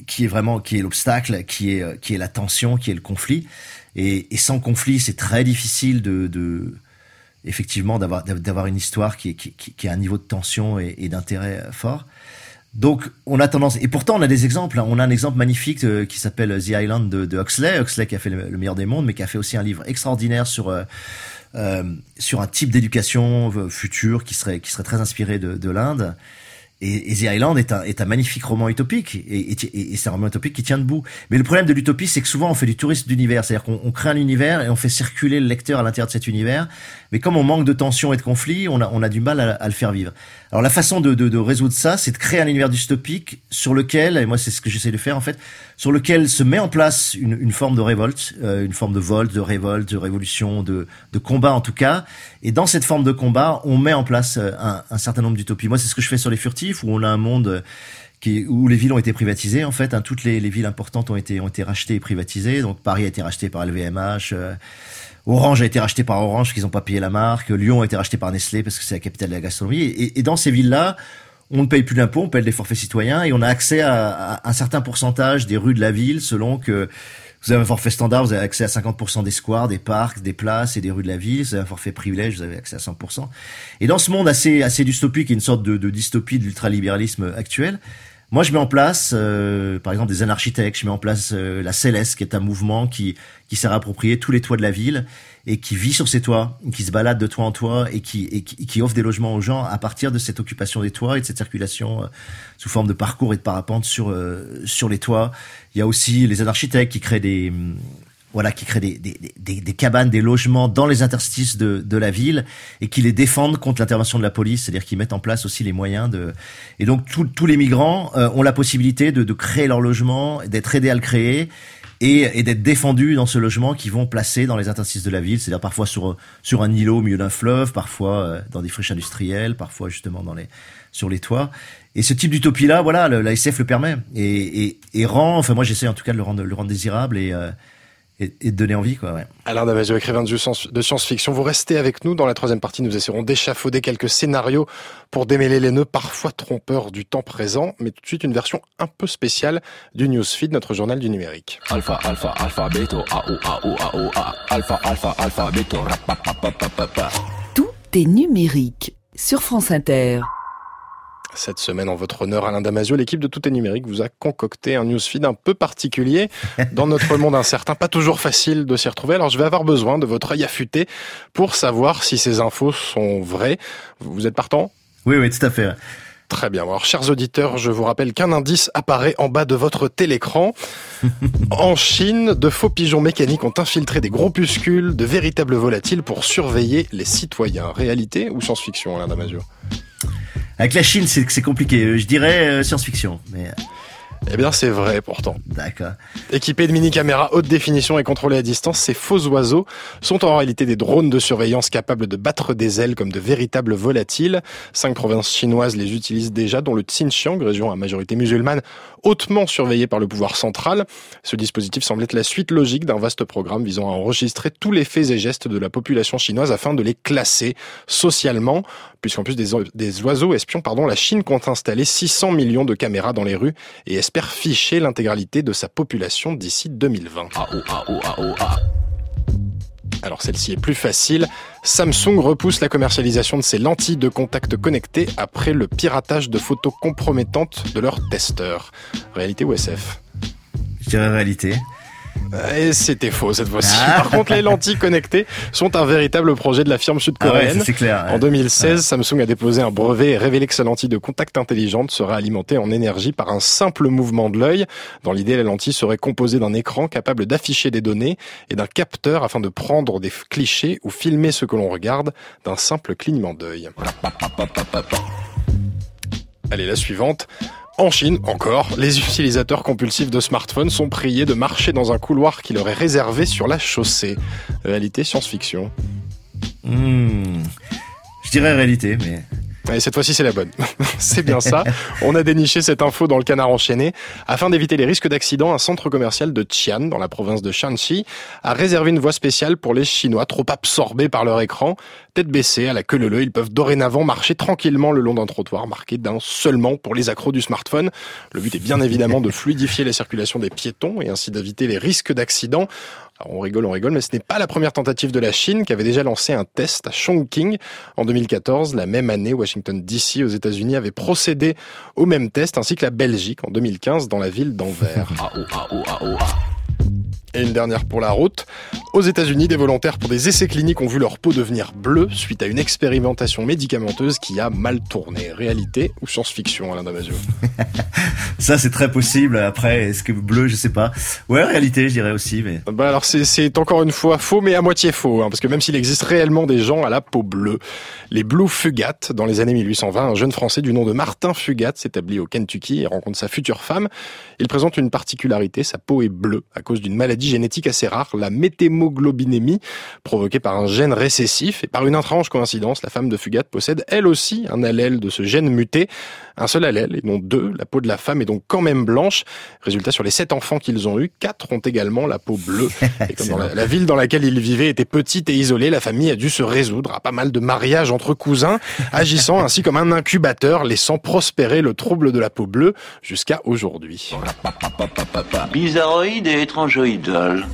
qui est vraiment qui est l'obstacle, qui est euh, qui est la tension, qui est le conflit. Et, et sans conflit, c'est très difficile de, de effectivement d'avoir d'avoir une histoire qui, qui, qui, a un niveau de tension et, d'intérêt euh, fort. Donc, on a tendance, et pourtant on a des exemples. hein. On a un exemple magnifique euh, qui s'appelle The Island de, de Huxley. Huxley qui a fait le, le meilleur des mondes, mais qui a fait aussi un livre extraordinaire sur sur un type d'éducation future qui serait qui serait très inspiré de, de l'Inde. Et, et The Island est un, magnifique roman utopique, et, c'est un roman utopique qui tient debout. Mais le problème de l'utopie, c'est que souvent on fait du tourisme d'univers, c'est-à-dire qu'on on crée un univers et on fait circuler le lecteur à l'intérieur de cet univers. Mais comme on manque de tension et de conflit, on a, on a du mal à, à le faire vivre. Alors la façon de, de, de résoudre ça, c'est de créer un univers dystopique sur lequel, et moi c'est ce que j'essaie de faire en fait, sur lequel se met en place une, une forme de révolte, euh, une forme de volt, de révolte, de révolution, de, de combat en tout cas. Et dans cette forme de combat, on met en place euh, un, un certain nombre d'utopies. Moi c'est ce que je fais sur les furtifs, où on a un monde qui, où les villes ont été privatisées en fait. Hein, toutes les, les villes importantes ont été ont été rachetées et privatisées. Donc Paris a été racheté par LVMH. euh, Orange a été racheté par Orange qu'ils n'ont pas payé la marque. Lyon a été racheté par Nestlé parce que c'est la capitale de la gastronomie. Et, et dans ces villes-là, on ne paye plus d'impôts, on paye des forfaits citoyens et on a accès à, à un certain pourcentage des rues de la ville selon que vous avez un forfait standard, vous avez accès à 50% des squares, des parcs, des places et des rues de la ville. Vous avez un forfait privilège, vous avez accès à 100%. Et dans ce monde assez assez dystopique, et une sorte de, de dystopie de l'ultralibéralisme actuel, moi, je mets en place, euh, par exemple, des anarchitectes. Je mets en place euh, la Céleste, qui est un mouvement qui qui s'est réapproprié tous les toits de la ville et qui vit sur ces toits, qui se balade de toit en toit et qui et qui, qui offre des logements aux gens à partir de cette occupation des toits et de cette circulation euh, sous forme de parcours et de parapente sur euh, sur les toits. Il y a aussi les anarchitectes qui créent des hum, voilà, qui créent des, des, des, des cabanes, des logements dans les interstices de, de la ville et qui les défendent contre l'intervention de la police, c'est-à-dire qu'ils mettent en place aussi les moyens de. Et donc tous tous les migrants euh, ont la possibilité de, de créer leur logement, d'être aidés à le créer et, et d'être défendus dans ce logement qu'ils vont placer dans les interstices de la ville, c'est-à-dire parfois sur sur un îlot au milieu d'un fleuve, parfois euh, dans des friches industrielles, parfois justement dans les sur les toits. Et ce type d'utopie là, voilà, le- la SF le permet et, et, et rend. Enfin, moi, j'essaie en tout cas de le rendre le rendre désirable et euh, et, et de donner envie, quoi. Ouais. Alain Damasio, écrivain de science- de science-fiction, vous restez avec nous. Dans la troisième partie, nous essaierons d'échafauder quelques scénarios pour démêler les nœuds parfois trompeurs du temps présent, mais tout de suite une version un peu spéciale du Newsfeed, notre journal du numérique. Alpha, alpha, alpha, beto, a, o, a, o, a, o, a. Alpha, alpha, alpha, beto, rap. Tout est numérique sur France Inter. Cette semaine, en votre honneur, Alain Damasio, l'équipe de Tout est numérique vous a concocté un newsfeed un peu particulier [laughs] dans notre monde incertain, pas toujours facile de s'y retrouver. Alors, je vais avoir besoin de votre œil affûté pour savoir si ces infos sont vraies. Vous êtes partant? Oui, oui, tout à fait. Très bien. Alors, chers auditeurs, je vous rappelle qu'un indice apparaît en bas de votre télécran. [laughs] En Chine, de faux pigeons mécaniques ont infiltré des groupuscules de véritables volatiles pour surveiller les citoyens. Réalité ou science-fiction, Alain Damasio? Avec la Chine, c'est c'est compliqué. Je dirais euh, science-fiction, mais Eh bien, c'est vrai pourtant. d'accord. Équipés de mini-caméras haute définition et contrôlés à distance, ces faux oiseaux sont en réalité des drones de surveillance capables de battre des ailes comme de véritables volatiles. Cinq provinces chinoises les utilisent déjà, dont le Xinjiang, région à majorité musulmane, hautement surveillée par le pouvoir central. Ce dispositif semble être la suite logique d'un vaste programme visant à enregistrer tous les faits et gestes de la population chinoise afin de les classer socialement. Puisqu'en plus des, oiseaux espions, pardon, la Chine compte installer 600 millions de caméras dans les rues et espère ficher l'intégralité de sa population d'ici 2020. A, o, a, o, a, o, a. Alors celle-ci est plus facile. Samsung repousse la commercialisation de ses lentilles de contact connectées après le piratage de photos compromettantes de leurs testeurs. Réalité ou SF Je dirais réalité. Et c'était faux cette fois-ci. Ah. Par contre, les lentilles connectées sont un véritable projet de la firme Ah ouais, sud-coréenne. ça, c'est clair. En 2016, Samsung a déposé un brevet et révélé que sa lentille de contact intelligente sera alimentée en énergie par un simple mouvement de l'œil. Dans l'idée, la lentille serait composée d'un écran capable d'afficher des données et d'un capteur afin de prendre des clichés ou filmer ce que l'on regarde d'un simple clignement d'œil. Allez, la suivante. En Chine, encore, les utilisateurs compulsifs de smartphones sont priés de marcher dans un couloir qui leur est réservé sur la chaussée. Réalité science-fiction. Hmm. Je dirais réalité, mais Et cette fois-ci, c'est la bonne. [laughs] c'est bien ça. On a déniché cette info dans le canard enchaîné. Afin d'éviter les risques d'accident, un centre commercial de Qian, dans la province de Shanxi, a réservé une voie spéciale pour les Chinois trop absorbés par leur écran. Tête baissée, à la queue leu, ils peuvent dorénavant marcher tranquillement le long d'un trottoir marqué d'un seulement pour les accros du smartphone. Le but est bien évidemment de fluidifier la circulation des piétons et ainsi d'éviter les risques d'accident. On rigole, on rigole, mais ce n'est pas la première tentative de la Chine qui avait déjà lancé un test à Chongqing en 2014. La même année, Washington DC aux États-Unis avait procédé au même test, ainsi que la Belgique en 2015 dans la ville d'Anvers. Et une dernière pour la route. Aux États-Unis, des volontaires pour des essais cliniques ont vu leur peau devenir bleue suite à une expérimentation médicamenteuse qui a mal tourné. Réalité ou science-fiction, Alain Damasio [laughs] ça c'est très possible. Après, est-ce que bleu, je sais pas. Ouais, réalité, je dirais aussi, mais Bah alors c'est- encore une fois faux, mais à moitié faux, hein, parce que même s'il existe réellement des gens à la peau bleue, les Blue Fugat, dans les années 1820, un jeune Français du nom de Martin Fugat s'établit au Kentucky et rencontre sa future femme. Il présente une particularité, sa peau est bleue à cause d'une maladie génétique assez rare, la méthémoglobinémie, provoquée par un gène récessif. Et par une étrange coïncidence, la femme de Fugat possède elle aussi un allèle de ce gène muté, un seul allèle et non deux. La peau de la femme est donc quand même blanche. Résultat, sur les sept enfants qu'ils ont eus, quatre ont également la peau bleue. [laughs] Et comme dans la, la ville dans laquelle ils vivaient était petite et isolée, la famille a dû se résoudre à pas mal de mariages entre cousins, agissant ainsi comme un incubateur, laissant prospérer le trouble de la peau bleue jusqu'à aujourd'hui. Bizarroïde et étrangeoïdal.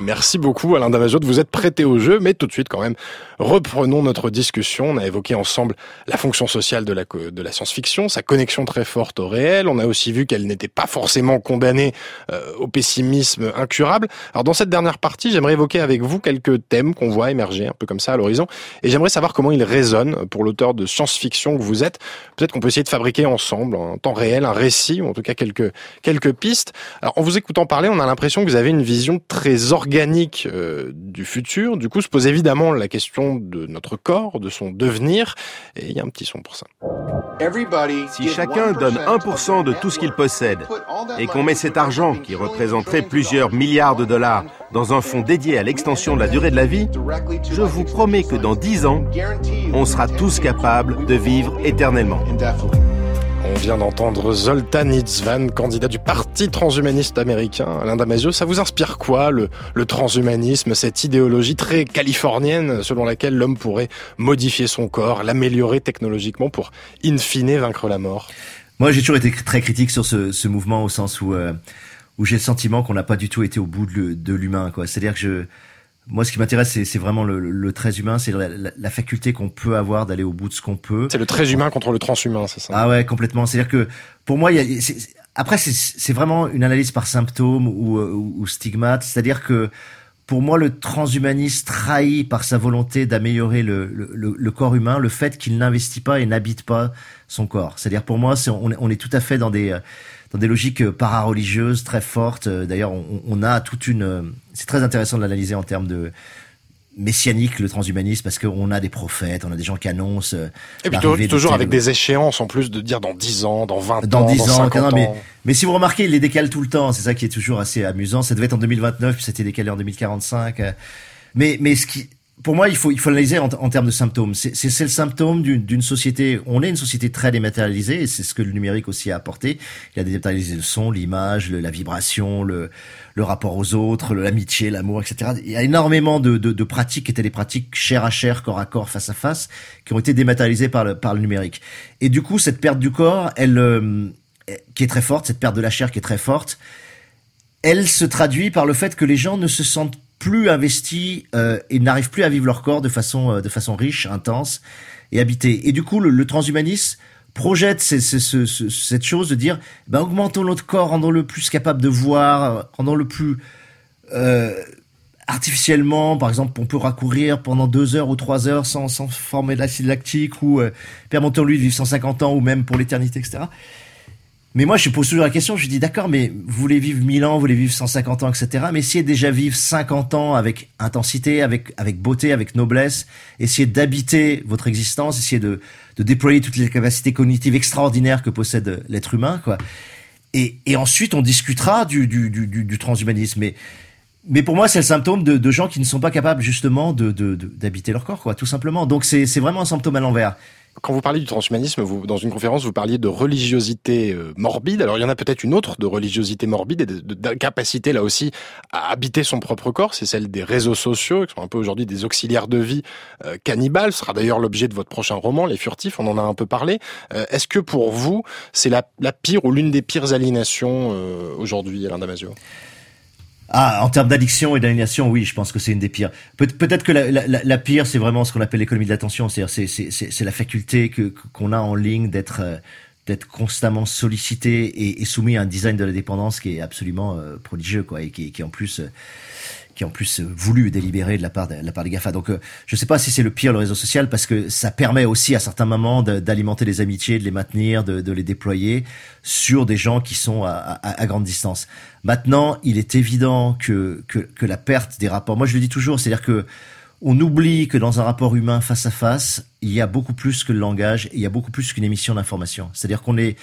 Merci beaucoup Alain Damasio de vous être prêté au jeu, mais tout de suite quand même, reprenons notre discussion. On a évoqué ensemble la fonction sociale de la, de la science-fiction, sa connexion très forte au réel. On a aussi vu qu'elle n'était pas forcément condamnée euh, au pessimisme incurable. Alors dans cette dernière partie, j'aimerais évoquer avec vous quelques thèmes qu'on voit émerger un peu comme ça à l'horizon, et j'aimerais savoir comment ils résonnent pour l'auteur de science-fiction que vous êtes. Peut-être qu'on peut essayer de fabriquer ensemble en temps réel un récit, ou en tout cas quelques quelques pistes. Alors en vous écoutant parler, on a l'impression que vous avez une vision très organique euh, du futur. Du coup, se pose évidemment la question de notre corps, de son devenir, et il y a un petit son pour ça. Si chacun donne 1% de tout ce qu'il possède et qu'on met cet argent, qui représenterait plusieurs milliards de dollars, dans un fonds dédié à l'extension de la durée de la vie, je vous promets que dans 10 ans, on sera tous capables de vivre éternellement. On vient d'entendre Zoltan Itzvan, candidat du Parti transhumaniste américain. Alain Damasio, ça vous inspire quoi, le, transhumanisme, cette idéologie très californienne selon laquelle l'homme pourrait modifier son corps, l'améliorer technologiquement pour, in fine, vaincre la mort? Moi, j'ai toujours été très critique sur ce, ce mouvement au sens où euh, où j'ai le sentiment qu'on n'a pas du tout été au bout de, l'humain. C'est-à-dire que je, moi, ce qui m'intéresse, c'est, vraiment le, le trait humain, c'est la, la- la faculté qu'on peut avoir d'aller au bout de ce qu'on peut. C'est le très humain contre le transhumain, c'est ça Ah ouais, complètement. C'est-à-dire que pour moi, il y a, après, c'est, vraiment une analyse par symptôme ou, euh, ou, ou stigmate. C'est-à-dire que pour moi, le transhumaniste trahit par sa volonté d'améliorer le, le, le- corps humain le fait qu'il n'investit pas et n'habite pas son corps. C'est-à-dire pour moi, c'est, on, est- on est tout à fait dans des euh, dans des logiques euh, para-religieuses très fortes. Euh, D'ailleurs, on, on a toute une. euh, C'est très intéressant de l'analyser en termes de messianique le transhumanisme parce qu'on a des prophètes, on a des gens qui annoncent. Et puis de toujours avec des échéances en plus de dire dans 10 ans, dans 20 dans ans, 10 dans ans, 50 non, mais, ans. mais si vous remarquez, il les décale tout le temps. C'est ça qui est toujours assez amusant. Ça devait être en 2029, puis c'était décalé en 2045. euh. Mais, mais ce qui, pour moi, il faut, il faut l'analyser en, en termes de symptômes. C'est, le symptôme d'une, société. On est une société très dématérialisée, et c'est ce que le numérique aussi a apporté. Il a dématérialisé le son, l'image, la vibration, le, le rapport aux autres, l'amitié, l'amour, etc. Il y a énormément de, de, de pratiques qui étaient des pratiques chair à chair, corps à corps, face à face, qui ont été dématérialisées par le, par le numérique. Et du coup, cette perte du corps, elle, euh, qui est très forte, cette perte de la chair qui est très forte, elle se traduit par le fait que les gens ne se sentent plus investis euh, et n'arrivent plus à vivre leur corps de façon euh, de façon riche, intense et habitée. Et du coup, le, transhumanisme, projette cette chose de dire, ben, augmentons notre corps, rendons-le plus capable de voir, rendons-le plus euh, artificiellement. Par exemple, on peut raccourir pendant deux heures ou trois heures sans, sans former de l'acide lactique ou euh, permettons-lui de vivre 150 ans ou même pour l'éternité, etc. Mais moi, je pose toujours la question, je dis d'accord, mais vous voulez vivre 1000 ans, vous voulez vivre 150 ans, etc. Mais essayez déjà vivre 50 ans avec intensité, avec, avec beauté, avec noblesse. Essayez d'habiter votre existence, essayez de, de déployer toutes les capacités cognitives extraordinaires que possède l'être humain, quoi. Et, et ensuite, on discutera du, du, du, du, transhumanisme. Mais, mais pour moi, c'est le symptôme de, de gens qui ne sont pas capables, justement, de, de, de- d'habiter leur corps, quoi, tout simplement. Donc, c'est, c'est vraiment un symptôme à l'envers. Quand vous parliez du transhumanisme, vous, dans une conférence, vous parliez de religiosité euh, morbide. Alors, il y en a peut-être une autre de religiosité morbide et d'incapacité, là aussi, à habiter son propre corps. C'est celle des réseaux sociaux, qui sont un peu aujourd'hui des auxiliaires de vie euh, cannibales. Ce sera d'ailleurs l'objet de votre prochain roman, Les Furtifs. On en a un peu parlé. Euh, Est-ce que pour vous, c'est la, la pire ou l'une des pires aliénations euh, aujourd'hui, Alain Damasio? Ah, en termes d'addiction et d'aliénation, oui, je pense que c'est une des pires. Peut- Peut-être que la, pire, c'est vraiment ce qu'on appelle l'économie de l'attention, c'est-à-dire c'est la faculté que qu'on a en ligne d'être euh, d'être constamment sollicité et, soumis à un design de la dépendance qui est absolument euh, prodigieux, quoi, et qui, qui en plus euh, qui en plus euh, voulu et délibéré de la part de, la part des Gafa. Donc, euh, je sais pas si c'est le pire le réseau social parce que ça permet aussi à certains moments de- d'alimenter les amitiés, de les maintenir, de, de les déployer sur des gens qui sont à, à- à grande distance. Maintenant, il est évident que, que que la perte des rapports. Moi, je le dis toujours, c'est-à-dire que on oublie que dans un rapport humain face à face, il y a beaucoup plus que le langage, il y a beaucoup plus qu'une émission d'information. C'est-à-dire qu'on est,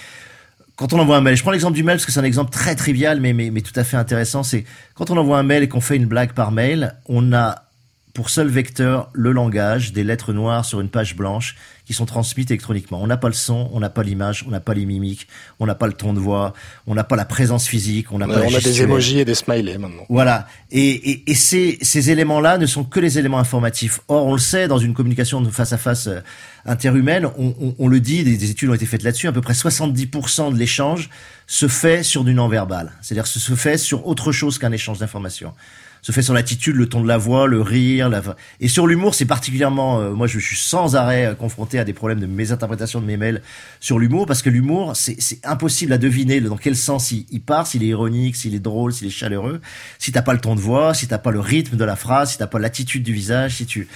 quand on envoie un mail, je prends l'exemple du mail parce que c'est un exemple très trivial, mais, mais, mais tout à fait intéressant, c'est quand on envoie un mail et qu'on fait une blague par mail, on a pour seul vecteur le langage, des lettres noires sur une page blanche qui sont transmises électroniquement. On n'a pas le son, on n'a pas l'image, on n'a pas les mimiques, on n'a pas le ton de voix, on n'a pas la présence physique, on n'a pas on a des emojis et des smileys maintenant. Voilà. Et, et, et ces, ces éléments-là ne sont que les éléments informatifs. Or, on le sait, dans une communication de face à face euh, interhumaine, on, on, on le dit, des, des études ont été faites là-dessus, à peu près 70% de l'échange se fait sur du non-verbal. C'est-à-dire se se fait sur autre chose qu'un échange d'informations se fait sur l'attitude, le ton de la voix, le rire. La... Et sur l'humour, c'est particulièrement... euh, moi, je suis sans arrêt euh, confronté à des problèmes de mésinterprétation de mes mails sur l'humour, parce que l'humour, c'est impossible à deviner dans quel sens il, il part, s'il est ironique, s'il est drôle, s'il est chaleureux, si t'as pas le ton de voix, si t'as pas le rythme de la phrase, si t'as pas l'attitude du visage, si tu...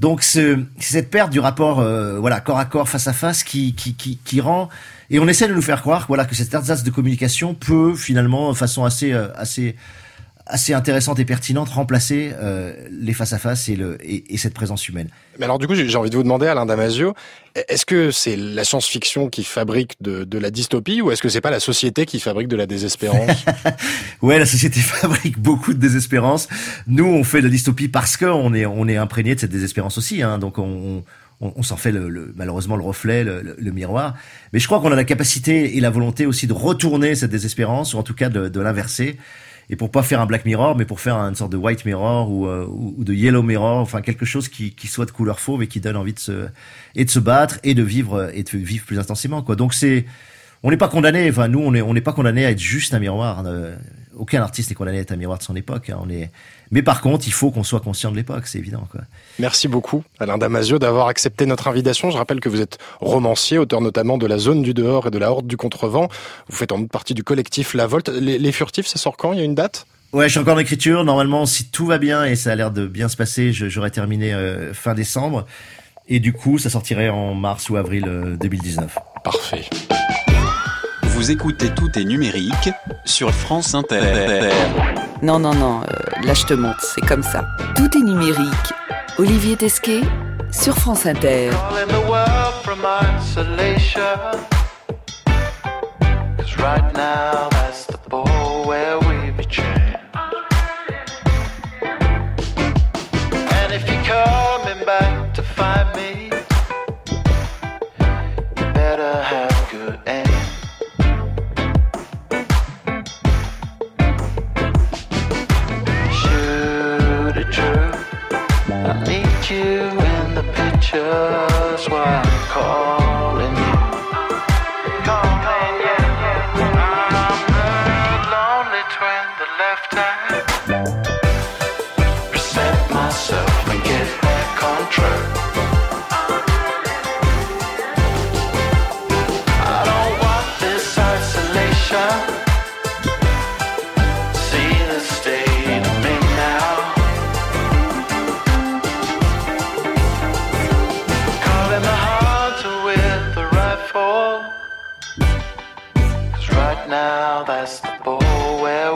Donc ce, c'est cette perte du rapport, euh, voilà, corps à corps, face à face, qui, qui, qui, qui rend et on essaie de nous faire croire, voilà, que cette ersatz de communication peut finalement, de façon assez, euh, assez, assez intéressante et pertinente, remplacer euh, les face à face et le et, et cette présence humaine. Mais alors du coup, j'ai envie de vous demander, Alain Damasio, est-ce que c'est la science-fiction qui fabrique de, de la dystopie ou est-ce que c'est pas la société qui fabrique de la désespérance? [laughs] Ouais, la société [laughs] fabrique beaucoup de désespérance. Nous, on fait de la dystopie parce que on est on est imprégné de cette désespérance aussi. Hein, donc on, on, on s'en fait le, le- malheureusement le reflet, le, le- le miroir. Mais je crois qu'on a la capacité et la volonté aussi de retourner cette désespérance, ou en tout cas de, de l'inverser. Et pour pas faire un black mirror, mais pour faire une sorte de white mirror ou, euh, ou, de yellow mirror, enfin quelque chose qui, qui soit de couleur fauve et qui donne envie de se et de se battre et de vivre et de vivre plus intensément. Quoi. Donc c'est on n'est pas condamné. Enfin, nous, on n'est on pas condamné à être juste un miroir. Euh, aucun artiste n'est condamné à être un miroir de son époque. hein. On est. Mais par contre, il faut qu'on soit conscient de l'époque, c'est évident. Quoi. Merci beaucoup, Alain Damasio, d'avoir accepté notre invitation. Je rappelle que vous êtes romancier, auteur notamment de La Zone du Dehors et de La Horde du Contrevent. Vous faites en partie du collectif La Volte. Les, les Furtifs, ça sort quand? Il y a une date? Ouais, je suis encore en écriture. Normalement, si tout va bien et ça a l'air de bien se passer, j'aurai terminé euh, fin décembre. Et du coup, ça sortirait en mars ou avril euh, 2019. Parfait. Vous écoutez Tout est numérique sur France Inter. Non, non, non, euh, là je te montre, c'est comme ça. Tout est numérique. Olivier Tesquet sur France Inter. Right now that's the the now, that's the bowl where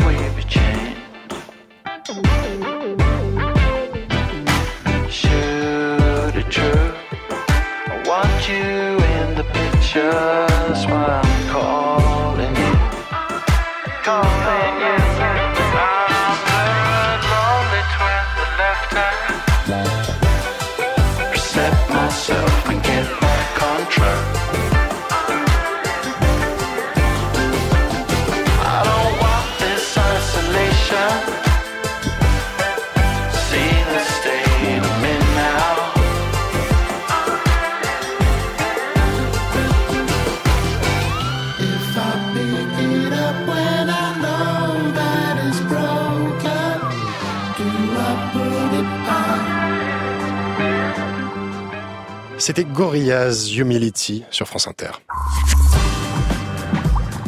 Gorillaz Humility sur France Inter.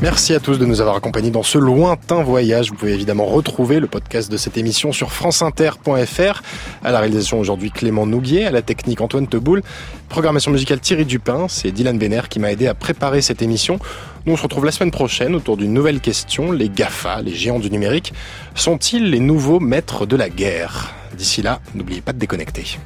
Merci à tous de nous avoir accompagnés dans ce lointain voyage. Vous pouvez évidemment retrouver le podcast de cette émission sur franceinter.fr. À la réalisation aujourd'hui Clément Nouguier, à la technique Antoine Teboul, programmation musicale Thierry Dupin, c'est Dylan Benner qui m'a aidé à préparer cette émission. Nous on se retrouve la semaine prochaine autour d'une nouvelle question. Les GAFA, les géants du numérique, sont-ils les nouveaux maîtres de la guerre? D'ici là, n'oubliez pas de déconnecter.